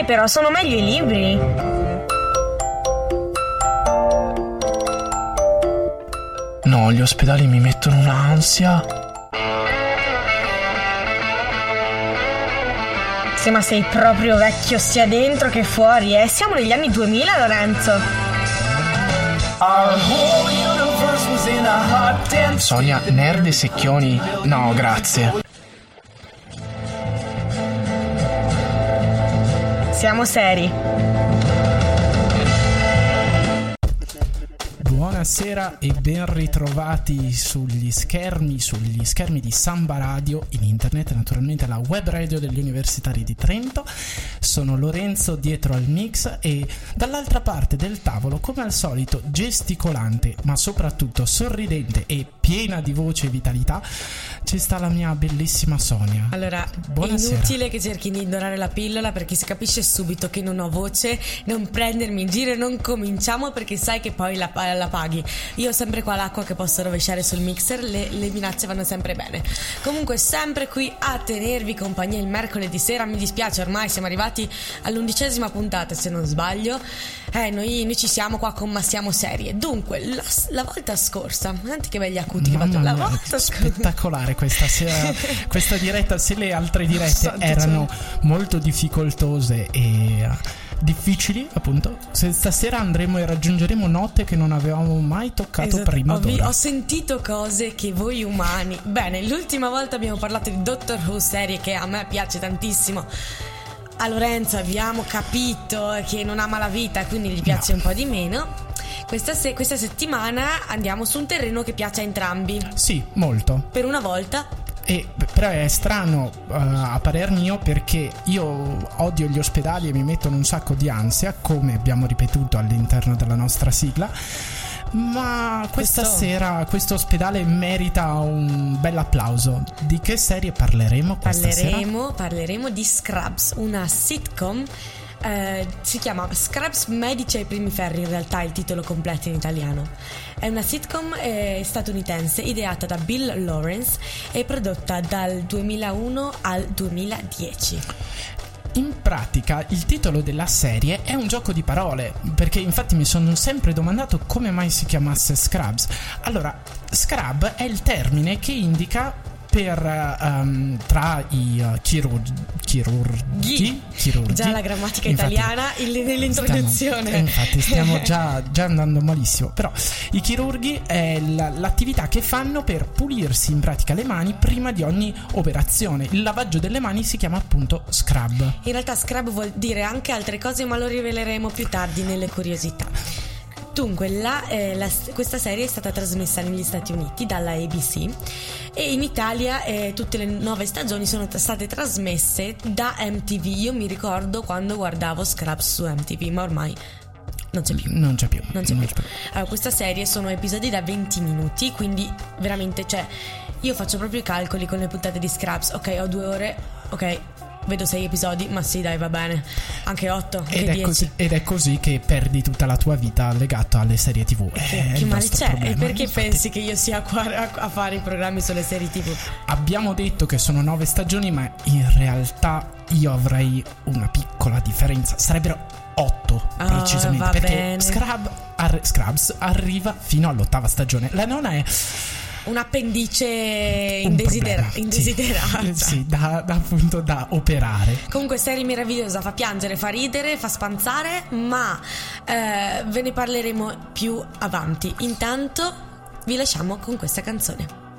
Dai, però sono meglio i libri. No, gli ospedali mi mettono un'ansia. Sì, ma sei proprio vecchio sia dentro che fuori, eh. Siamo negli anni 2000, Lorenzo. Sonia, nerd e secchioni? No, grazie. Siamo seri. Buonasera e ben ritrovati sugli schermi, sugli schermi di Samba Radio in internet, naturalmente la web radio degli universitari di Trento. Sono Lorenzo dietro al mix e dall'altra parte del tavolo, come al solito, gesticolante, ma soprattutto sorridente e piena di voce e vitalità, ci sta la mia bellissima Sonia. Allora, Buonasera. è inutile che cerchi di ignorare la pillola perché si capisce subito che non ho voce, non prendermi in giro e non cominciamo perché sai che poi la, la paghi. Io ho sempre qua l'acqua che posso rovesciare sul mixer, le, le minacce vanno sempre bene. Comunque, sempre qui a tenervi compagnia il mercoledì sera. Mi dispiace, ormai siamo arrivati all'undicesima puntata, se non sbaglio. Eh, noi, noi ci siamo qua con Ma siamo serie. Dunque, la, la volta scorsa, senti che belli acuti Mamma che faccio. La volta spettacolare questa, sera, questa diretta, se le altre dirette erano molto difficoltose e difficili, appunto. Se stasera andremo e raggiungeremo note che non avevamo mai toccato esatto. prima. Ho, vi- ho, sentito cose che voi umani. Bene, l'ultima volta abbiamo parlato di Doctor Who serie che a me piace tantissimo. A Lorenzo abbiamo capito che non ama la vita, quindi gli piace no. un po' di meno. Questa, se- questa, settimana andiamo su un terreno che piace a entrambi. Sì, molto. Per una volta. E, però è strano uh, a parer mio perché io odio gli ospedali e mi mettono un sacco di ansia, come abbiamo ripetuto all'interno della nostra sigla. Ma questa questo... sera questo ospedale merita un bel applauso. Di che serie parleremo questa parleremo, sera? Parleremo di Scrubs, una sitcom eh, si chiama Scrubs Medici ai primi ferri, in realtà è il titolo completo in italiano. È una sitcom eh, statunitense ideata da Bill Lawrence e prodotta dal 2001 al 2010. In pratica il titolo della serie è un gioco di parole, perché infatti mi sono sempre domandato come mai si chiamasse Scrubs. Allora, Scrub è il termine che indica per um, tra i uh, chirurgi, chirurgi, chirurgi già la grammatica infatti, italiana nell'introduzione stiamo, infatti stiamo già, già, andando malissimo. Però i chirurghi è la, l'attività che fanno per pulirsi in pratica le mani prima di ogni operazione. Il lavaggio delle mani si chiama appunto scrub. In realtà scrub vuol dire anche altre cose ma lo riveleremo più tardi nelle curiosità Dunque, la, eh, la, questa serie è stata trasmessa negli Stati Uniti dalla ABC e in Italia eh, tutte le nove stagioni sono t- state trasmesse da MTV. Io mi ricordo quando guardavo Scraps su MTV, ma ormai non c'è più. Non c'è più. Non c'è non più. C'è più. Allora, questa serie sono episodi da 20 minuti, quindi veramente, cioè, io faccio proprio i calcoli con le puntate di Scraps. Ok, ho due ore, ok, vedo sei episodi, ma sì, dai, va bene. Anche otto, ed, è così, ed è così che perdi tutta la tua vita legato alle serie TV. Che, che male c'è? Problema. E perché Infatti, pensi che io sia qua a, a, fare i programmi sulle serie TV? Abbiamo detto che sono nove stagioni, ma in realtà io avrei una piccola differenza. Sarebbero otto oh, precisamente. Perché Scrub, ar- Scrubs arriva fino all'ottava stagione. La nona è un appendice indesidera- indesiderata. Sì, sì da, da, appunto da operare. Comunque serie meravigliosa, fa piangere, fa ridere, fa spanzare, ma eh, ve ne parleremo più avanti. Intanto vi lasciamo con questa canzone.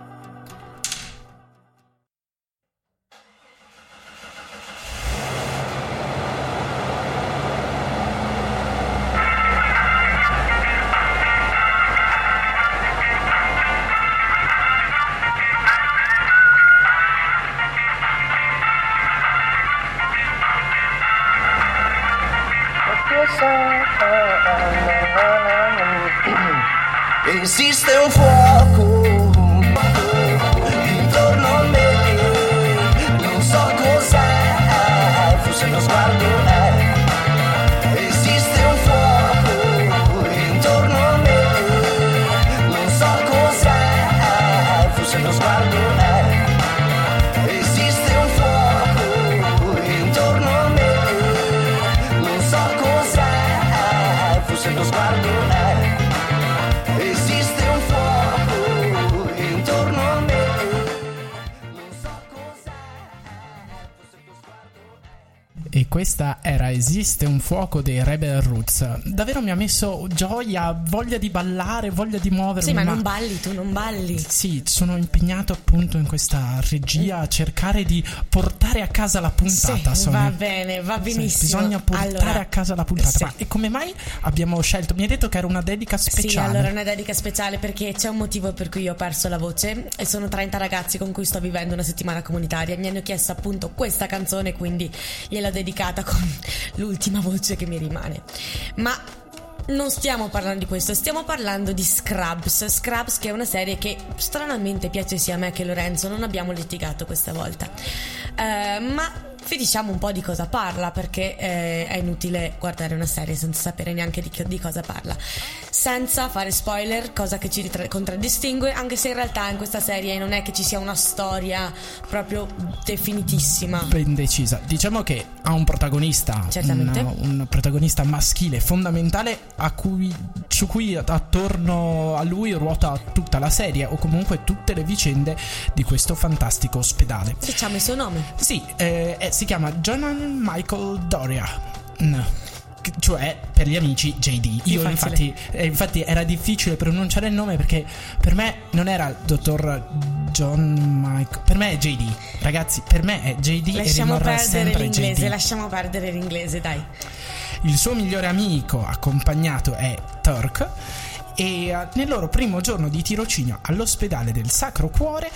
Esiste un fuoco dei Rebel Roots. Davvero mi ha messo gioia, voglia di ballare, voglia di muovermi. Sì, ma, non balli, tu non balli. Sì, sono impegnato appunto in questa regia a cercare di portare a casa la puntata. Sì, va bene, va Sì, benissimo. bisogna portare Allora, a casa la puntata. sì. Ma e come mai abbiamo scelto? Mi hai detto che era una dedica speciale. Sì, allora è una dedica speciale perché c'è un motivo per cui io ho perso la voce e sono 30 ragazzi con cui sto vivendo una settimana comunitaria. Mi hanno chiesto appunto questa canzone, quindi gliel'ho dedicata con l'ultima voce che mi rimane. Ma non stiamo parlando di questo, stiamo parlando di Scrubs. Scrubs che è una serie che stranamente piace sia a me che a Lorenzo, non abbiamo litigato questa volta. Eh, ma vi diciamo un po' di cosa parla perché eh, è inutile guardare una serie senza sapere neanche di, che- di cosa parla. Senza fare spoiler, cosa che ci ritra- contraddistingue, anche se in realtà in questa serie non è che ci sia una storia proprio definitissima. ben decisa. Diciamo che ha un protagonista, una- un protagonista maschile fondamentale a cui, su cui attorno a lui ruota tutta la serie o comunque tutte le vicende di questo fantastico ospedale. Ci ha messo nome. Sì, eh, eh, si chiama John Michael Doria. No. Cioè, per gli amici JD. Io, infatti, eh, infatti, era difficile pronunciare il nome perché per me non era il dottor John Michael. Per me è JD. Ragazzi, per me è JD e Lasciamo rimarrà perdere sempre l'inglese, JD. lasciamo perdere l'inglese, dai. Il suo migliore amico accompagnato è Turk. E eh, nel loro primo giorno di tirocinio all'ospedale del Sacro Cuore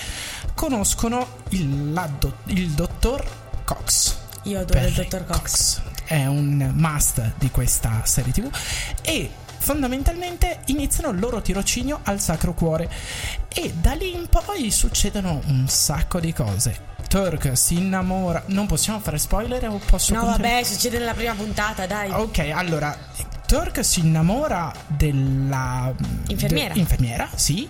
conoscono il, la do- il dottor Cox. Io adoro il dottor Cox. È un must di questa serie TV. E fondamentalmente iniziano il loro tirocinio al Sacro Cuore. E da lì in poi succedono un sacco di cose. Turk si innamora. Non possiamo fare spoiler o posso No, continuare? vabbè, succede nella prima puntata, dai. Ok, allora Turk si innamora della Infermiera. de- infermiera, sì.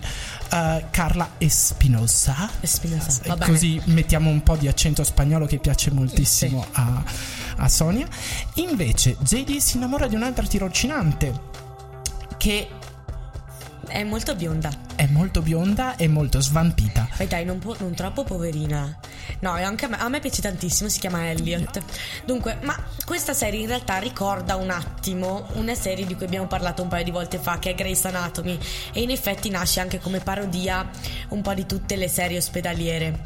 eh, Carla Espinosa. Espinosa, va bene. Così mettiamo un po' di accento spagnolo che piace moltissimo a, a Sonia. Invece, JD si innamora di un'altra tirocinante che È molto bionda. è molto bionda e molto svampita. Beh dai, non, po- non troppo poverina. No, anche a me, a me piace tantissimo, si chiama Elliot. Dunque, ma questa serie in realtà ricorda un attimo una serie di cui abbiamo parlato un paio di volte fa, che è Grace Anatomy. E in effetti nasce anche come parodia un po' di tutte le serie ospedaliere.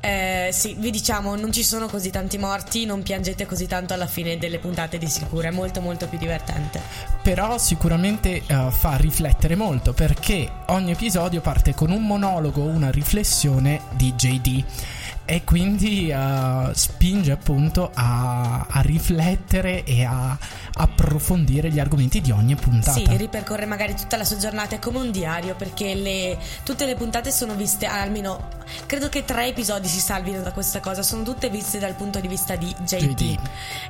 Eh, sì, vi diciamo, non ci sono così tanti morti, non piangete così tanto alla fine delle puntate di sicuro, è molto molto più divertente. però sicuramente eh, fa riflettere molto perché ogni episodio parte con un monologo, una riflessione di JD e quindi eh, spinge appunto a, a riflettere e a approfondire gli argomenti di ogni puntata. Sì, ripercorre magari tutta la sua giornata, è come un diario perché le- tutte le puntate sono viste, almeno credo che tre episodi si salvino da questa cosa, sono tutte viste dal punto di vista di JD. JD.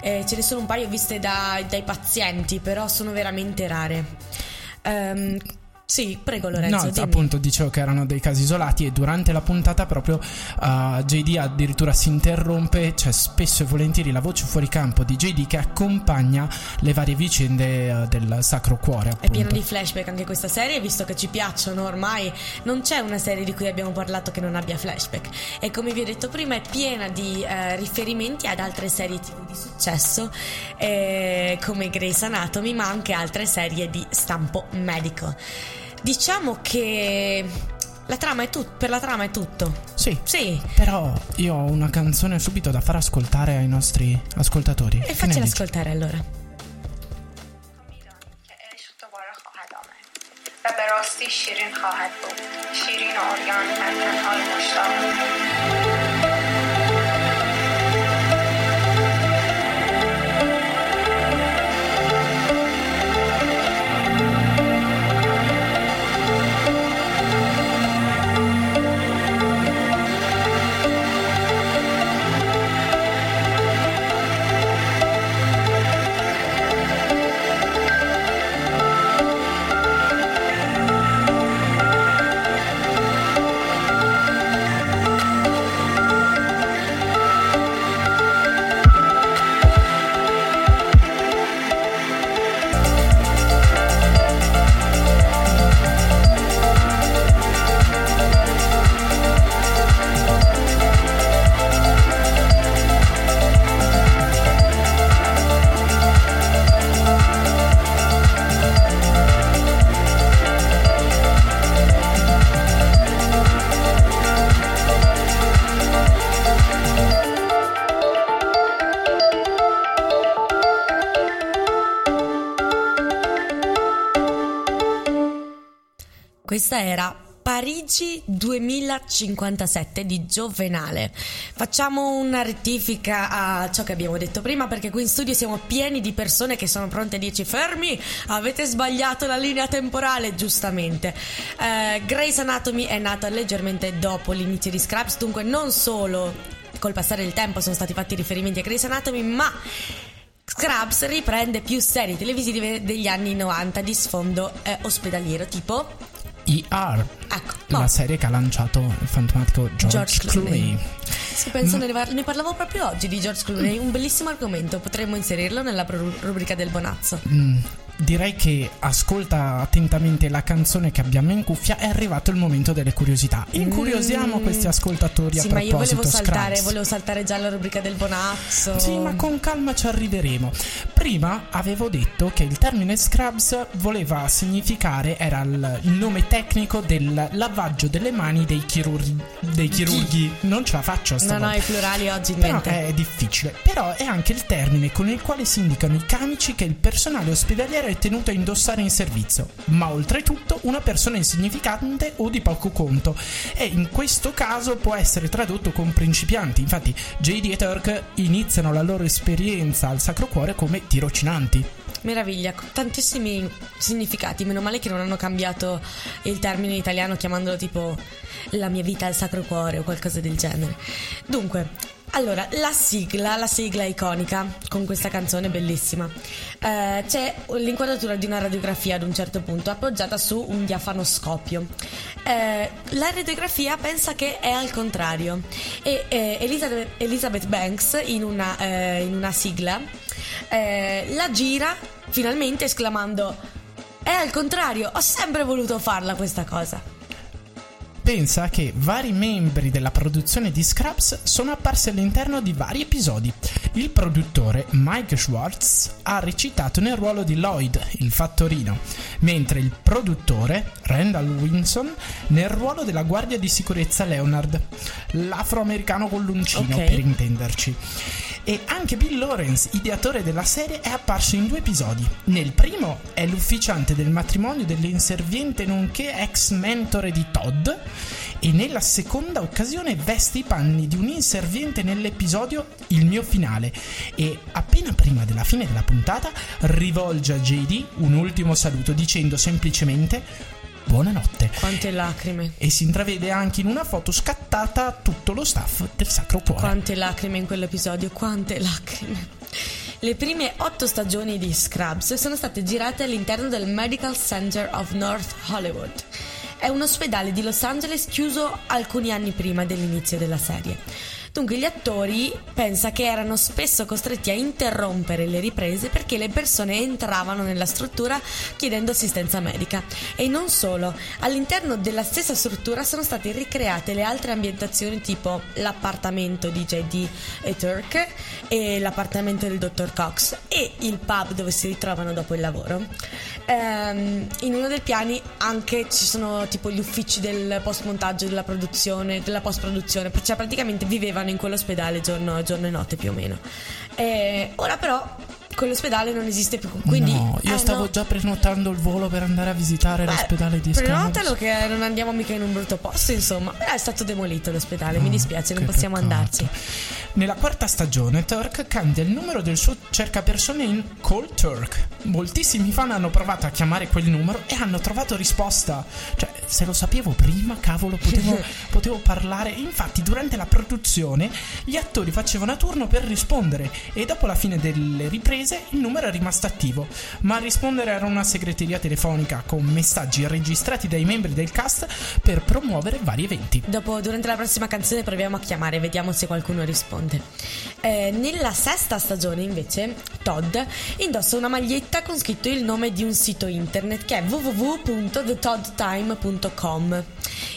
Eh, ce ne sono un paio viste da- dai pazienti, però sono veramente rare. Ehm, sì, prego Lorenzo, No, dimmi. appunto dicevo che erano dei casi isolati e durante la puntata proprio uh, JD addirittura si interrompe, c'è spesso e volentieri la voce fuori campo di JD che accompagna le varie vicende uh, del Sacro Cuore. È Appunto. pieno di flashback anche questa serie, visto che ci piacciono ormai. Non c'è una serie di cui abbiamo parlato che non abbia flashback. E come vi ho detto prima, è piena di eh, riferimenti ad altre serie TV di successo, eh, come Grey's Anatomy, ma anche altre serie di stampo medico. Diciamo che la trama è tut- per la trama è tutto. Sì. Sì, Però io ho una canzone subito da far ascoltare ai nostri ascoltatori. e Che ne faccela dici? ascoltare allora. که عشق دوباره خواهد آمد و به راستی شیرین خواهد بود شیرین آریان در تنهای مشتاق questa era Parigi 2057 di Giovenale. Facciamo una rettifica a ciò che abbiamo detto prima perché qui in studio siamo pieni di persone che sono pronte a dirci fermi, avete sbagliato la linea temporale, giustamente. Eh, Grey's Anatomy è nata leggermente dopo l'inizio di Scraps, dunque non solo col passare del tempo sono stati fatti riferimenti a Grey's Anatomy, ma Scrubs riprende più serie televisive degli anni 90 di sfondo eh, ospedaliero, tipo ER, Ecco, la no. serie che ha lanciato il fantomatico George, George Clooney. Clooney. Sì, penso ne, par- ne parlavo proprio oggi di George Clooney, un bellissimo argomento, potremmo inserirlo nella rubrica del Bonazzo. Mm, direi che ascolta attentamente la canzone che abbiamo in cuffia. È arrivato il momento delle curiosità. Incuriosiamo Mm. questi ascoltatori Sì, a ma io proposito volevo saltare, volevo saltare già la rubrica del Bonazzo. Sì, ma con calma ci arriveremo. Prima avevo detto che il termine Scrubs voleva significare, era il nome tecnico del lavaggio delle mani dei chirurghi. Dei chirurghi. Non ce la faccio No, stavolta. no, i plurali oggi Però niente. è difficile. Però è anche il termine con il quale si indicano i camici che il personale ospedaliero è tenuto a indossare in servizio, ma oltretutto una persona insignificante o di poco conto. E in questo caso può essere tradotto con principianti. Infatti, JD e Turk iniziano la loro esperienza al Sacro Cuore come tirocinanti. Meraviglia, con tantissimi significati. Meno male che non hanno cambiato il termine in italiano chiamandolo tipo la mia vita al Sacro Cuore o qualcosa del genere. Dunque, allora, la sigla, la sigla iconica con questa canzone bellissima. Eh, c'è l'inquadratura di una radiografia ad un certo punto appoggiata su un diafanoscopio. Eh, la radiografia pensa che è al contrario e eh, Elizabeth, Elizabeth Banks in una, eh, in una sigla eh, la gira finalmente esclamando è al contrario, ho sempre voluto farla questa cosa. Pensa che vari membri della produzione di Scraps sono apparsi all'interno di vari episodi. Il produttore Mike Schwartz ha recitato nel ruolo di Lloyd, il fattorino, mentre il produttore Randall Winson nel ruolo della guardia di sicurezza Leonard, l'afroamericano con l'uncino Ok. per intenderci. E anche Bill Lawrence, ideatore della serie, è apparso in due episodi. Nel primo è l'ufficiante del matrimonio dell'inserviente nonché ex mentore di Todd e nella seconda occasione veste i panni di un inserviente nell'episodio Il mio finale e appena prima della fine della puntata rivolge a JD un ultimo saluto dicendo semplicemente buonanotte Quante lacrime. e si intravede anche in una foto scattata tutto lo staff del Sacro Cuore. Quante lacrime in quell'episodio, quante lacrime. Le prime otto stagioni di Scrubs sono state girate all'interno del Medical Center of North Hollywood. È un ospedale di Los Angeles chiuso alcuni anni prima dell'inizio della serie. Dunque gli attori pensa che erano spesso costretti a interrompere le riprese perché le persone entravano nella struttura chiedendo assistenza medica. E non solo, all'interno della stessa struttura sono state ricreate le altre ambientazioni tipo l'appartamento di JD e Turk e l'appartamento del dottor Cox e il pub dove si ritrovano dopo il lavoro. Ehm, in uno dei piani anche ci sono tipo gli uffici del post montaggio, della produzione, della post produzione, cioè praticamente vivevano in quell'ospedale giorno, giorno e notte più o meno. E ora però quell'ospedale non esiste più, quindi... no, io eh, stavo no. già prenotando il volo per andare a visitare Beh, l'ospedale di Scrubs. Prenotalo che non andiamo mica in un brutto posto, insomma. Però è stato demolito l'ospedale, mi Ah, dispiace, non possiamo peccato. andarci. Nella quarta stagione Turk cambia il numero del suo cercapersone in Call Turk. Moltissimi fan hanno provato a chiamare quel numero e hanno trovato risposta. Cioè, se lo sapevo prima, cavolo, potevo, potevo parlare. Infatti, durante la produzione, gli attori facevano a turno per rispondere e dopo la fine delle riprese il numero è rimasto attivo. Ma a rispondere era una segreteria telefonica con messaggi registrati dai membri del cast per promuovere vari eventi. Dopo, durante la prossima canzone, proviamo a chiamare, vediamo se qualcuno risponde. Eh, nella sesta stagione, invece, Todd indossa una maglietta con scritto il nome di un sito internet che è www.thetoddtime.com.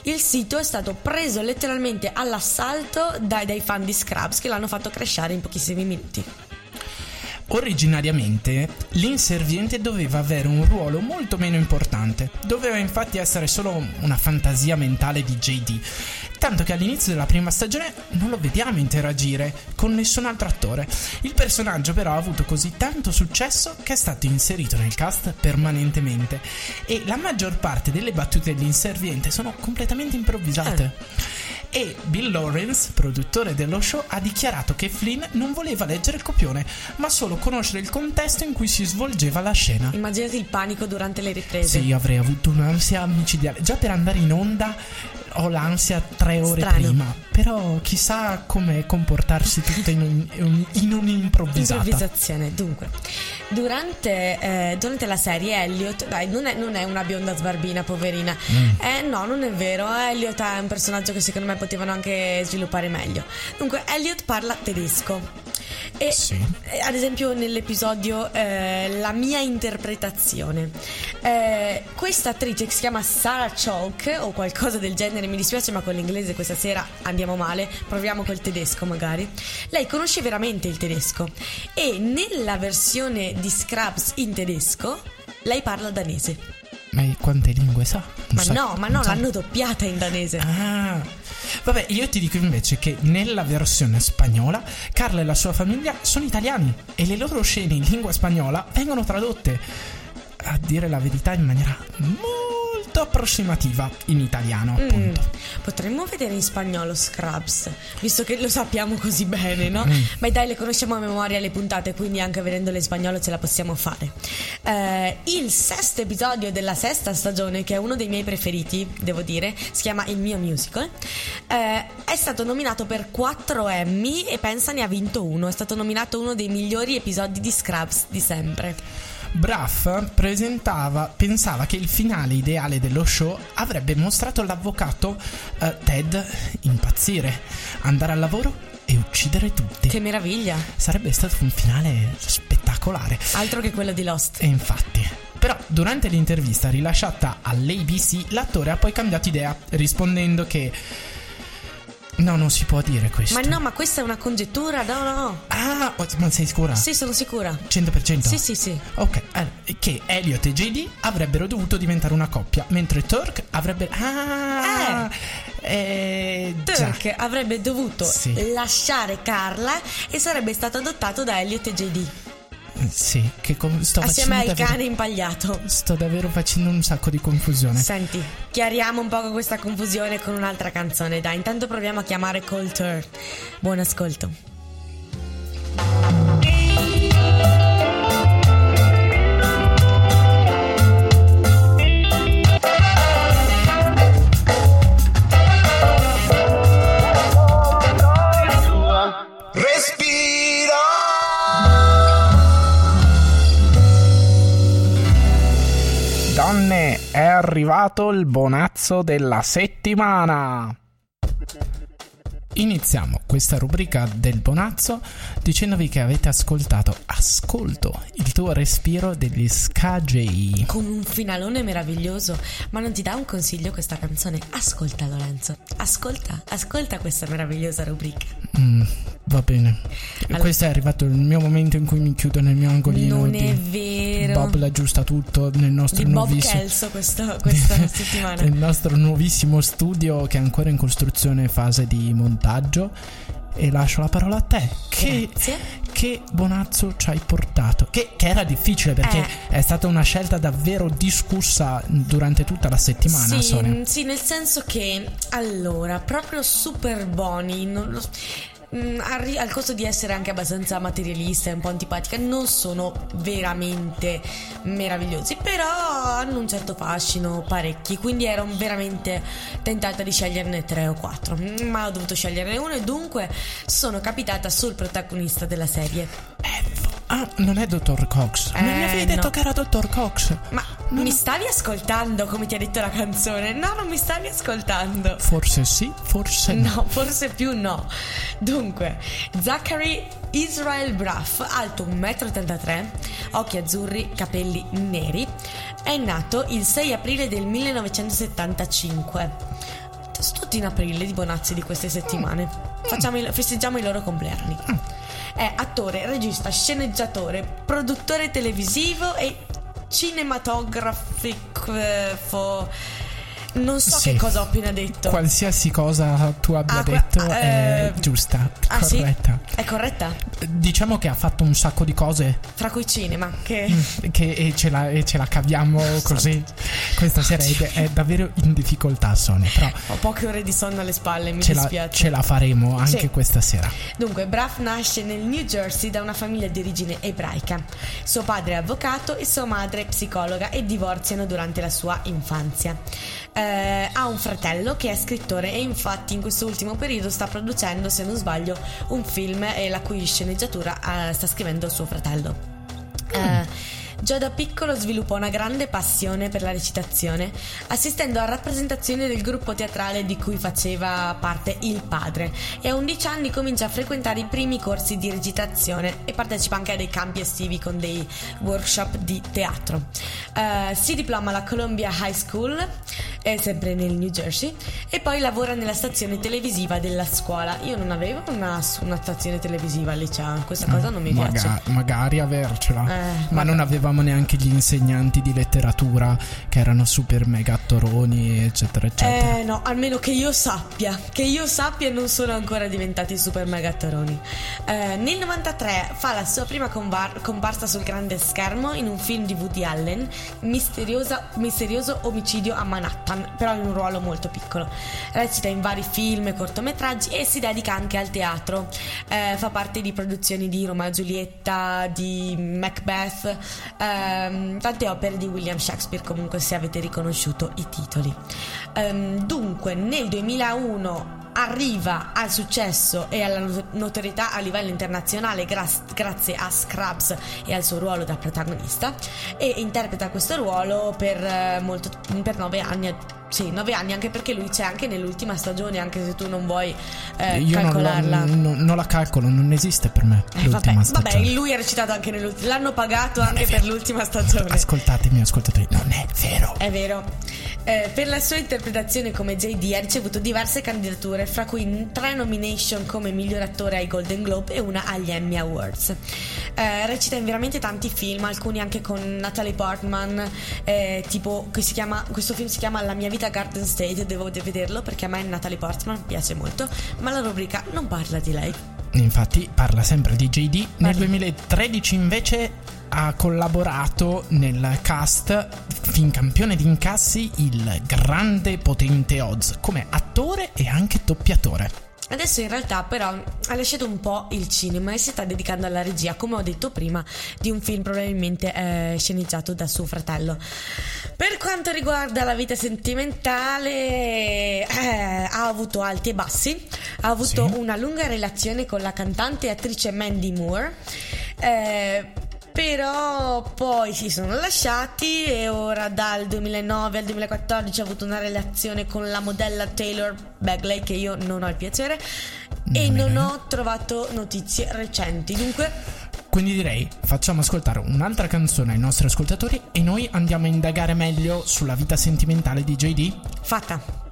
Il sito è stato preso letteralmente all'assalto dai, dai fan di Scrubs che l'hanno fatto crashare in pochissimi minuti. Originariamente l'inserviente doveva avere un ruolo molto meno importante, doveva infatti essere solo una fantasia mentale di JD, tanto che all'inizio della prima stagione non lo vediamo interagire con nessun altro attore. Il personaggio però ha avuto così tanto successo che è stato inserito nel cast permanentemente e la maggior parte delle battute dell'inserviente sono completamente improvvisate. E Bill Lawrence, produttore dello show, ha dichiarato che Flynn non voleva leggere il copione, ma solo conoscere il contesto in cui si svolgeva la scena. Immaginati il panico durante le riprese. Sì, io avrei avuto un'ansia micidiale. Già per andare in onda ho l'ansia tre ore Strano. prima. Però chissà come comportarsi tutto in, un- in un'improvvisata. Improvvisazione. Dunque, durante, eh, durante la serie Elliot, dai, non è, non è una bionda sbarbina, poverina. Mm. Eh, no, non è vero. Elliot è un personaggio che secondo me potevano anche sviluppare meglio. Dunque, Elliot parla tedesco. E Sì. eh, ad esempio nell'episodio eh, La mia interpretazione. Eh, questa attrice che si chiama Sarah Chalk o qualcosa del genere, mi dispiace ma con l'inglese questa sera andiamo male, proviamo col tedesco magari. Lei conosce veramente il tedesco e nella versione di Scrubs in tedesco lei parla danese. Ma quante lingue sa? Non Ma sa- no, ma no, l'hanno doppiata in danese. Ah, vabbè, io ti dico invece che nella versione spagnola Carla e la sua famiglia sono italiani e le loro scene in lingua spagnola vengono tradotte, a dire la verità, in maniera molto approssimativa in italiano, Mm, appunto. Potremmo vedere in spagnolo Scrubs, visto che lo sappiamo così bene, no? Mm. Ma dai, le conosciamo a memoria le puntate, quindi anche vedendole in spagnolo ce la possiamo fare. Eh, il sesto episodio della sesta stagione, che è uno dei miei preferiti, devo dire, si chiama Il mio musical, eh, è stato nominato per 4 Emmy e pensa ne ha vinto uno. È stato nominato uno dei migliori episodi di Scrubs di sempre. Braff presentava, pensava che il finale ideale dello show avrebbe mostrato l'avvocato eh, Ted impazzire, andare al lavoro e uccidere tutti. Che meraviglia! Sarebbe stato un finale spettacolare. Altro che quello di Lost. E infatti. Però durante l'intervista rilasciata all'ABC l'attore ha poi cambiato idea rispondendo che No, non si può dire questo. Ma no, ma questa è una congettura, no, no. Ah, oh, ma sei sicura? Sì, sono sicura. 100%? Sì, sì, sì. Ok, allora, che Elliot e JD avrebbero dovuto diventare una coppia, mentre Turk avrebbe... Ah! Eh, già. Turk avrebbe dovuto Sì. lasciare Carla e sarebbe stato adottato da Elliot e JD Sì, che com- sto assieme al davvero- cane impagliato. Sto davvero facendo un sacco di confusione. Senti, chiariamo un poco questa confusione con un'altra canzone. Dai, intanto proviamo a chiamare Coulter. Buon ascolto. Donne, è arrivato il bonazzo della settimana. Iniziamo questa rubrica del bonazzo dicendovi che avete ascoltato Ascolto, il tuo respiro degli Skagei. Con un finalone meraviglioso. Ma non ti dà un consiglio questa canzone? Ascolta, Lorenzo. Ascolta, ascolta questa meravigliosa rubrica. Mm, va bene. Allora- Questo è arrivato il mio momento in cui mi chiudo nel mio angolino. Non è vero. Bob l'aggiusta tutto nel nostro Di Bob nuovissimo Kelso questo- questa settimana. nel nostro nuovissimo studio che è ancora in costruzione fase di montaggio e lascio la parola a te. Che, che bonazzo ci hai portato. Che, che era difficile perché Eh. è stata una scelta davvero discussa durante tutta la settimana Sì, Sonia. sì, nel senso che allora, proprio super buoni, non lo- mm, arri- al costo di essere anche abbastanza materialista e un po' antipatica, non sono veramente meravigliosi, però hanno un certo fascino, parecchi, quindi ero veramente tentata di sceglierne tre o quattro, mm, ma ho dovuto sceglierne uno e dunque sono capitata sul protagonista della serie. Ah non è Dottor Cox non mi Eh, avevi detto no. che era Dottor Cox Ma Non- mi stavi ascoltando come ti ha detto la canzone? No, non mi stavi ascoltando. forse sì forse no, No, forse più no. Dunque, Zachary Israel Braff, alto 1,83 m, occhi azzurri, capelli neri, è nato il 6 aprile del 1975. Sto tutti in aprile di Bonazzi di queste settimane. Facciamo il- festeggiamo i loro compleanni. È attore, regista, sceneggiatore, produttore televisivo e cinematografico. Non so Sì. che cosa ho appena detto. Qualsiasi cosa tu abbia Ah, detto ah, è eh, giusta, Ah sì? corretta. È corretta? Diciamo che ha fatto un sacco di cose Fra cui cinema, che... che, e, ce la, e ce la caviamo così questa sera è, è davvero in difficoltà Sonia, però Ho poche ore di sonno alle spalle, mi ce la, dispiace. ce la faremo anche Sì. questa sera. Dunque, Braff nasce nel New Jersey da una famiglia di origine ebraica. Suo padre è avvocato e sua madre è psicologa e divorziano durante la sua infanzia. Eh, ha un fratello che è scrittore e infatti in questo ultimo periodo sta producendo, se non sbaglio, un film e la cui sceneggiatura eh, sta scrivendo suo fratello. Eh, Già da piccolo sviluppò una grande passione per la recitazione, assistendo a rappresentazioni del gruppo teatrale di cui faceva parte il padre e a 11 anni comincia a frequentare i primi corsi di recitazione e partecipa anche a dei campi estivi con dei workshop di teatro. Eh, si diploma alla Columbia High School, eh, sempre nel New Jersey, e poi lavora nella stazione televisiva della scuola. Io non avevo una, una stazione televisiva al liceo, questa cosa non mi Maga- piace. magari avercela, Eh, ma non avevamo neanche gli insegnanti di letteratura che erano super mega attoroni, eccetera, eccetera. Eh no, almeno che io sappia, che io sappia non sono ancora diventati super megatoroni. Eh, nel 93 fa la sua prima combar- comparsa sul grande schermo in un film di Woody Allen, Misteriosa- Misterioso omicidio a Manhattan, però in un ruolo molto piccolo. Recita in vari film e cortometraggi e si dedica anche al teatro. Eh, fa parte di produzioni di Roma e Giulietta, di Macbeth, ehm, tante opere di William Shakespeare comunque se avete riconosciuto i titoli. Ehm, dunque nel 2001 arriva al successo e alla not- notorietà a livello internazionale gras- grazie a Scrubs e al suo ruolo da protagonista e interpreta questo ruolo per, eh, molto, per nove anni. Sì, nove anni, anche perché lui c'è anche nell'ultima stagione, anche se tu non vuoi eh, Io non, la- calcolarla. non- non la calcolo, non esiste per me Eh, vabbè, l'ultima stagione. vabbè, lui ha recitato anche nell'ultima. L'hanno pagato anche è per l'ultima stagione. Ascoltatemi, ascoltatori, non è vero. È vero. Eh, per la sua interpretazione come JD ha ricevuto diverse candidature, fra cui tre nomination come miglior attore ai Golden Globe e una agli Emmy Awards. Eh, recita in veramente tanti film, alcuni anche con Natalie Portman, eh, tipo che si chiama, questo film si chiama La mia vita Garden State, devo vederlo perché a me Natalie Portman piace molto, ma la rubrica non parla di lei. Infatti parla sempre di JD. Nel Parla. 2013 invece ha collaborato nel cast fin campione di incassi il grande potente Oz come attore e anche doppiatore. Adesso in realtà però ha lasciato un po' il cinema e si sta dedicando alla regia, come ho detto prima, di un film probabilmente eh, sceneggiato da suo fratello. Per quanto riguarda la vita sentimentale, eh, ha avuto alti e bassi, ha avuto Sì. una lunga relazione con la cantante e attrice Mandy Moore. eh, però poi si sono lasciati e ora dal 2009 al 2014 ha avuto una relazione con la modella Taylor Bagley che io non ho il piacere e Nemmeno non ho trovato notizie recenti. Dunque, Quindi direi facciamo ascoltare un'altra canzone ai nostri ascoltatori e noi andiamo a indagare meglio sulla vita sentimentale di JD. fatta.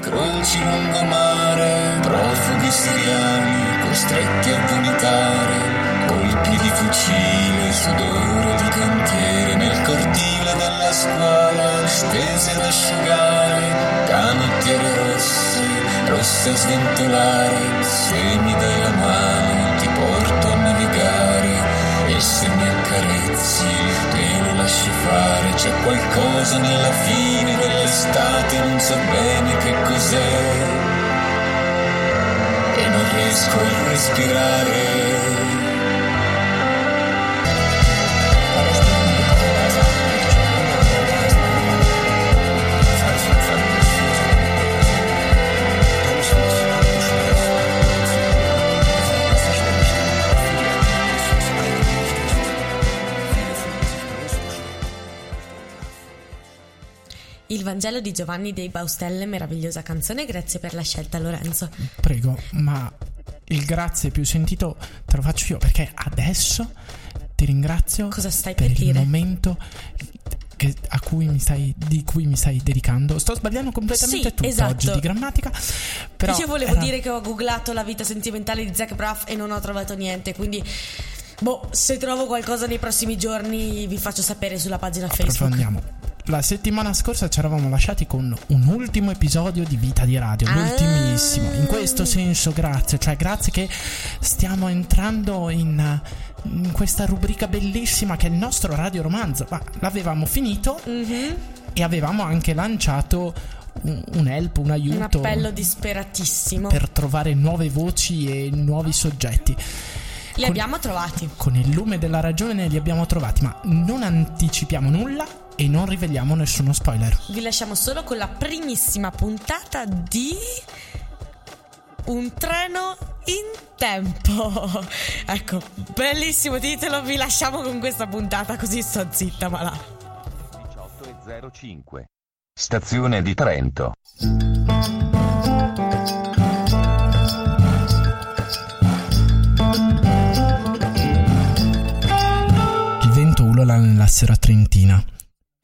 Croci lungomare, profughi siriani, costretti a vomitare, colpi di fucile, sudore di cantiere, nel cortile della scuola, stese ad asciugare, canottiere rosse, rosse a sventolare, se mi dai mano accarezzi te lo lascio fare, c'è qualcosa nella fine dell'estate, non so bene che cos'è, e non riesco a respirare. Vangelo di Giovanni dei Baustelle, meravigliosa canzone, grazie per la scelta Lorenzo. Prego, ma il grazie più sentito te lo faccio io perché adesso ti ringrazio Cosa stai per per il dire? momento che- a cui mi stai, di cui mi stai dedicando. Sto sbagliando completamente Sì, tutto esatto. oggi di grammatica. Però Io volevo era- dire che ho googlato la vita sentimentale di Zac Braff e non ho trovato niente, quindi boh, se trovo qualcosa nei prossimi giorni vi faccio sapere sulla pagina Facebook. approfondiamo. La settimana scorsa ci eravamo lasciati con un ultimo episodio di Vita di Radio, Ah. l'ultimissimo. In questo senso, grazie, cioè grazie che stiamo entrando in, in questa rubrica bellissima che è il nostro Radio Romanzo. Ma l'avevamo finito Mhm. e avevamo anche lanciato un, un help, un Un aiuto appello disperatissimo. per trovare nuove voci e nuovi soggetti. Li con- abbiamo trovati. Con il lume della ragione li abbiamo trovati, ma non anticipiamo nulla e non riveliamo nessuno spoiler. Vi lasciamo solo con la primissima puntata di Un treno in tempo. ecco, bellissimo titolo, vi lasciamo con questa puntata così sto zitta, ma là. 18.05 Stazione di Trento. Il vento ulola nella sera trentina.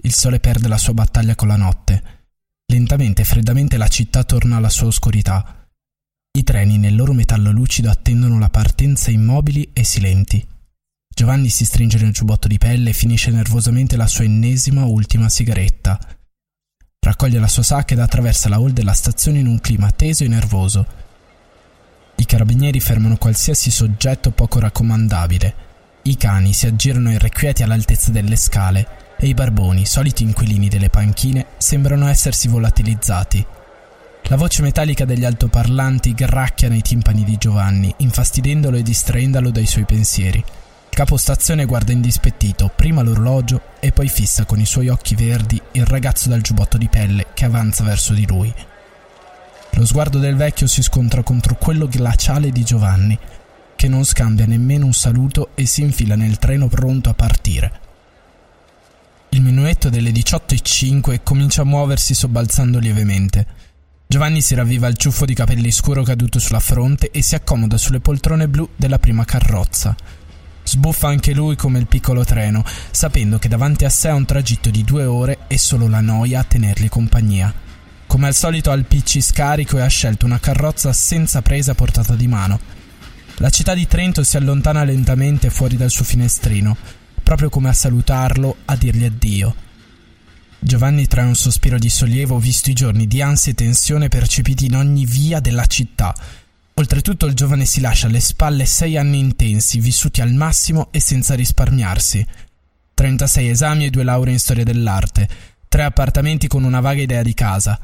Il sole perde la sua battaglia con la notte. Lentamente e freddamente la città torna alla sua oscurità. I treni nel loro metallo lucido attendono la partenza immobili e silenti. Giovanni si stringe nel giubbotto di pelle e finisce nervosamente la sua ennesima ultima sigaretta. Raccoglie la sua sacca ed attraversa la hall della stazione in un clima teso e nervoso. I carabinieri fermano qualsiasi soggetto poco raccomandabile. I cani si aggirano irrequieti all'altezza delle scale e i barboni, soliti inquilini delle panchine, sembrano essersi volatilizzati. La voce metallica degli altoparlanti gracchia nei timpani di Giovanni, infastidendolo e distraendolo dai suoi pensieri. Il capostazione guarda indispettito prima l'orologio e poi fissa con i suoi occhi verdi il ragazzo dal giubbotto di pelle che avanza verso di lui. Lo sguardo del vecchio si scontra contro quello glaciale di Giovanni, che non scambia nemmeno un saluto e si infila nel treno pronto a partire. Il minuetto delle 18.05 comincia a muoversi sobbalzando lievemente. Giovanni si ravviva il ciuffo di capelli scuro caduto sulla fronte e si accomoda sulle poltrone blu della prima carrozza. Sbuffa anche lui come il piccolo treno, sapendo che davanti a sé ha un tragitto di due ore e solo la noia a tenergli compagnia. Come al solito ha il PC scarico e ha scelto una carrozza senza presa portata di mano. La città di Trento si allontana lentamente fuori dal suo finestrino, proprio come a salutarlo, a dirgli addio. Giovanni trae un sospiro di sollievo visto i giorni di ansia e tensione percepiti in ogni via della città. Oltretutto il giovane si lascia alle spalle sei anni intensi, vissuti al massimo e senza risparmiarsi. 36 esami e due lauree in storia dell'arte, tre appartamenti con una vaga idea di casa.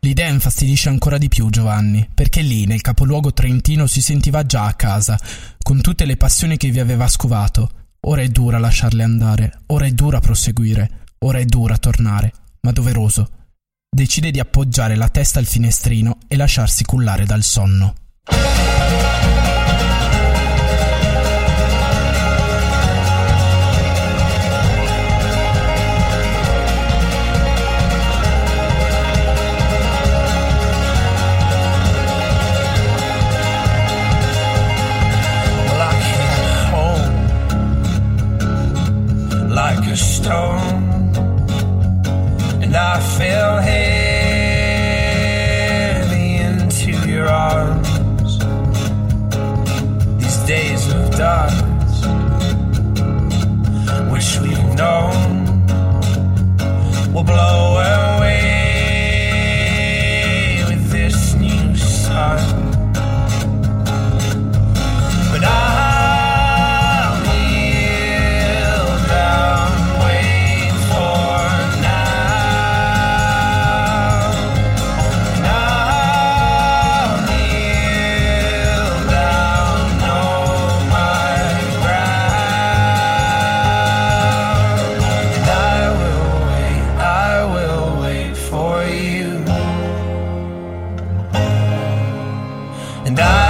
L'idea infastidisce ancora di più Giovanni, perché lì, nel capoluogo trentino, si sentiva già a casa, con tutte le passioni che vi aveva scovato. Ora è dura lasciarle andare, ora è dura proseguire, ora è dura tornare, ma doveroso. Decide di appoggiare la testa al finestrino e lasciarsi cullare dal sonno. A stone, and I fell heavy into your arms. These days of darkness, which we've known, will blow away you. And I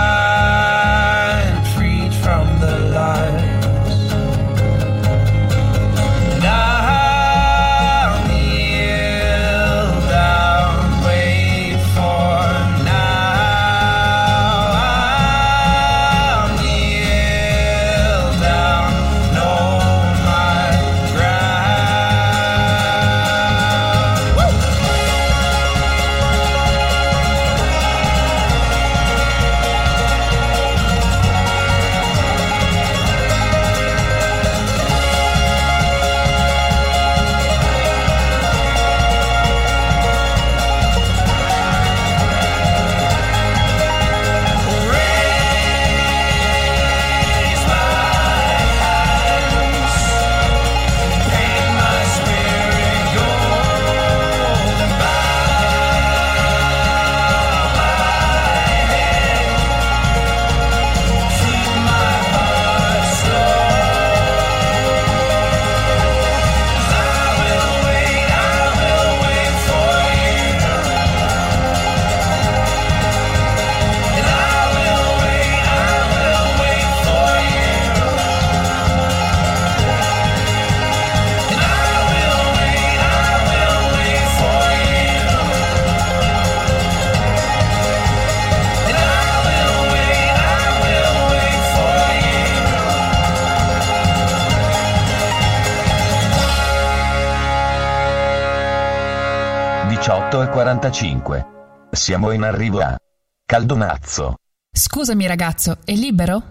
45. Siamo in arrivo a Caldonazzo. Scusami ragazzo, è libero?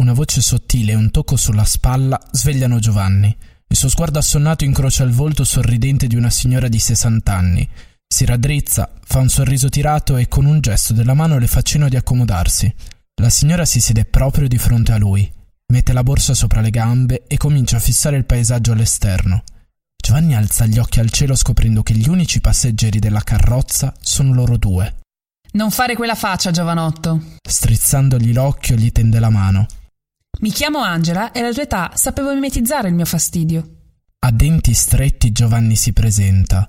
Una voce sottile e un tocco sulla spalla svegliano Giovanni. Il suo sguardo assonnato incrocia il volto sorridente di una signora di 60 anni. Si raddrizza, fa un sorriso tirato e con un gesto della mano le fa cenno di accomodarsi. La signora si siede proprio di fronte a lui, mette la borsa sopra le gambe e comincia a fissare il paesaggio all'esterno. Giovanni alza gli occhi al cielo scoprendo che gli unici passeggeri della carrozza sono loro due. Non fare quella faccia, giovanotto. Strizzandogli l'occhio gli tende la mano. Mi chiamo Angela e alla tua età sapevo mimetizzare il mio fastidio. A denti stretti Giovanni si presenta.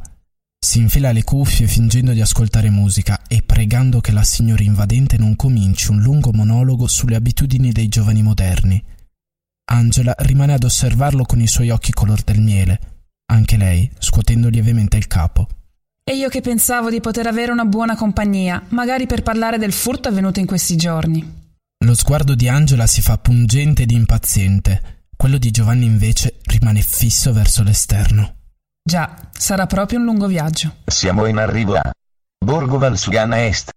Si infila le cuffie fingendo di ascoltare musica e pregando che la signora invadente non cominci un lungo monologo sulle abitudini dei giovani moderni. Angela rimane ad osservarlo con i suoi occhi color del miele, anche lei scuotendo lievemente il capo. E io che pensavo di poter avere una buona compagnia, magari per parlare del furto avvenuto in questi giorni. Lo sguardo di Angela si fa pungente ed impaziente, quello di Giovanni invece rimane fisso verso l'esterno. Già, sarà proprio un lungo viaggio. Siamo in arrivo a Borgo Valsugana Est.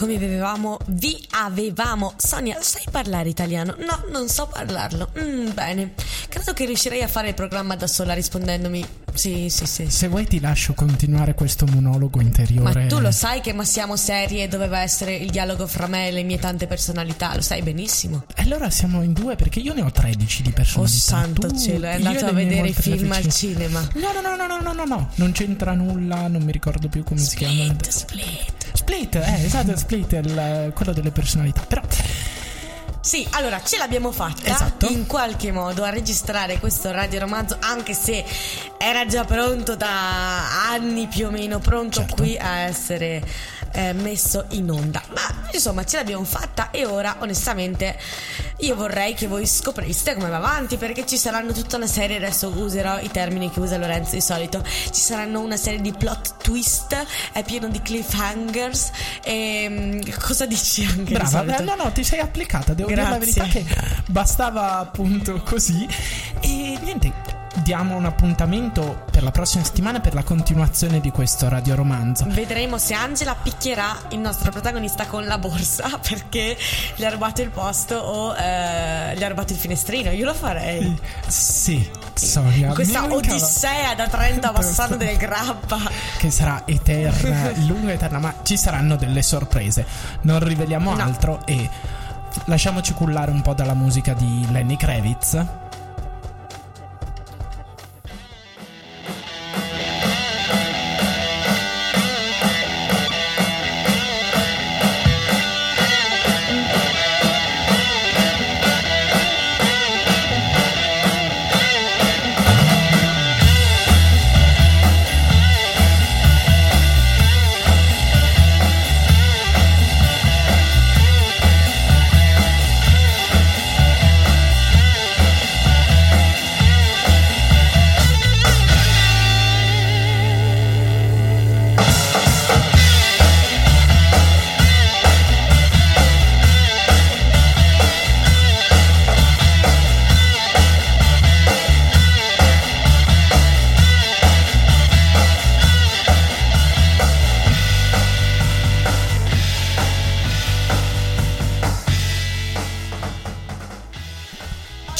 come vi avevamo, vi avevamo. Sonia, sai parlare italiano? No, non so parlarlo. Mm, bene, credo che riuscirei a fare il programma da sola rispondendomi. Sì, sì, sì. Se vuoi ti lascio continuare questo monologo interiore. Ma tu lo sai che ma siamo serie doveva essere il dialogo fra me e le mie tante personalità, lo sai benissimo. Allora siamo in due perché io ne ho 13 di personalità. Oh santo tu, cielo, è andato a vedere i film al cinema. No, no, no, no, no, no, no, non c'entra nulla, non mi ricordo più come split, si chiama. Split split. Eh, esatto, Split il- quello delle personalità. Però Sì, allora ce l'abbiamo fatta Esatto. in qualche modo a registrare questo radioromanzo, anche se era già pronto da anni più o meno, pronto Certo. qui a essere eh, messo in onda. Ma insomma ce l'abbiamo fatta e ora onestamente io vorrei che voi scopriste come va avanti perché ci saranno tutta una serie, adesso userò i termini che usa Lorenzo di solito, ci saranno una serie di plot twist, è pieno di cliffhangers e mm, cosa dici anche di brava, eh, no, no, ti sei applicata, devo dire la Grazie. verità che bastava appunto così. E niente, diamo un appuntamento per la prossima settimana per la continuazione di questo radioromanzo. Vedremo se Angela picchierà il nostro protagonista con la borsa perché gli ha rubato il posto o eh, gli ha rubato il finestrino. Io lo farei. Sì, Sonia. Questa mancava- odissea da Trento a Bassano del Grappa. Che sarà eterna, lunga eterna, ma ci saranno delle sorprese. Non riveliamo No. altro e lasciamoci cullare un po' dalla musica di Lenny Kravitz.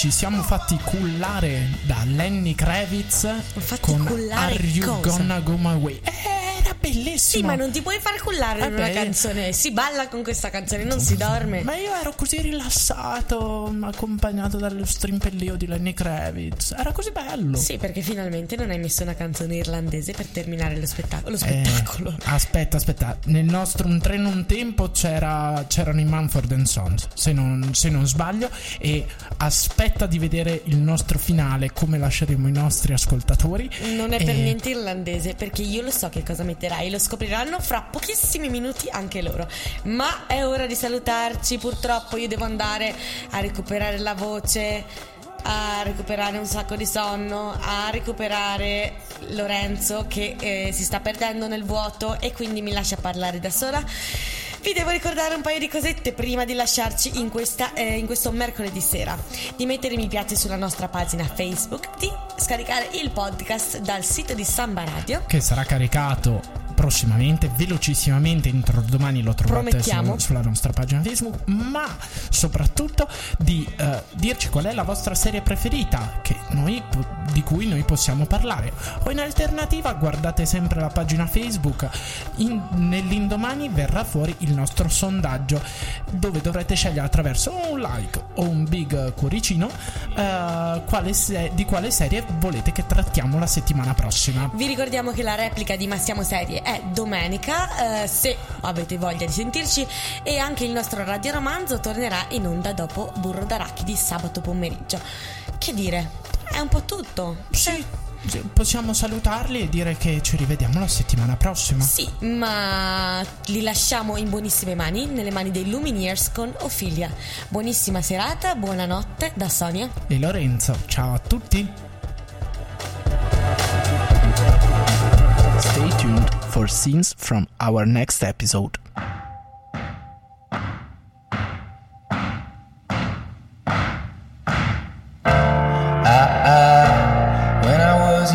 Ci siamo fatti cullare da Lenny Kravitz con cullare Are You cosa? Gonna Go My Way? Eh, bellissimo. Sì, ma non ti puoi far cullare in una Vabbè. canzone. Si balla con questa canzone, non si dorme. Ma io ero così rilassato, accompagnato dallo strimpellio di Lenny Kravitz. Era così bello. Sì, perché finalmente non hai messo una canzone irlandese per terminare lo spettacolo. Lo Eh, spettacolo. aspetta, aspetta. Nel nostro un treno un tempo c'era, c'erano i Manford and Sons, se non, se non sbaglio. E aspetta di vedere il nostro finale, come lasceremo i nostri ascoltatori. Non è per E- niente irlandese, perché io lo so che cosa metterai. Lo scopriranno fra pochissimi minuti anche loro. Ma è ora di salutarci. Purtroppo io devo andare a recuperare la voce. A recuperare un sacco di sonno, a recuperare Lorenzo che eh, si sta perdendo nel vuoto e quindi mi lascia parlare da sola. Vi devo ricordare un paio di cosette prima di lasciarci in, questa, eh, in questo mercoledì sera. Di mettere mi piace sulla nostra pagina Facebook, di scaricare il podcast dal sito di Samba Radio. Che sarà caricato prossimamente, velocissimamente, entro domani lo trovate su- sulla nostra pagina Facebook, ma soprattutto di eh, dirci qual è la vostra serie preferita che noi di cui noi possiamo parlare. O in alternativa guardate sempre la pagina Facebook, in- nell'indomani verrà fuori il nostro sondaggio dove dovrete scegliere attraverso un like o un big cuoricino eh, quale se- di quale serie volete che trattiamo la settimana prossima. Vi ricordiamo che la replica di Ma Siamo Serie è domenica, eh, se avete voglia di sentirci, e anche il nostro radioromanzo tornerà in onda dopo Burro d'Arachidi sabato pomeriggio. Che dire? È un po' tutto. Sì, sì, possiamo salutarli e dire che ci rivediamo la settimana prossima. Sì, ma li lasciamo in buonissime mani, nelle mani dei Lumineers con Ophelia. Buonissima serata, buonanotte da Sonia. E Lorenzo, ciao a tutti. for scenes from our next episode.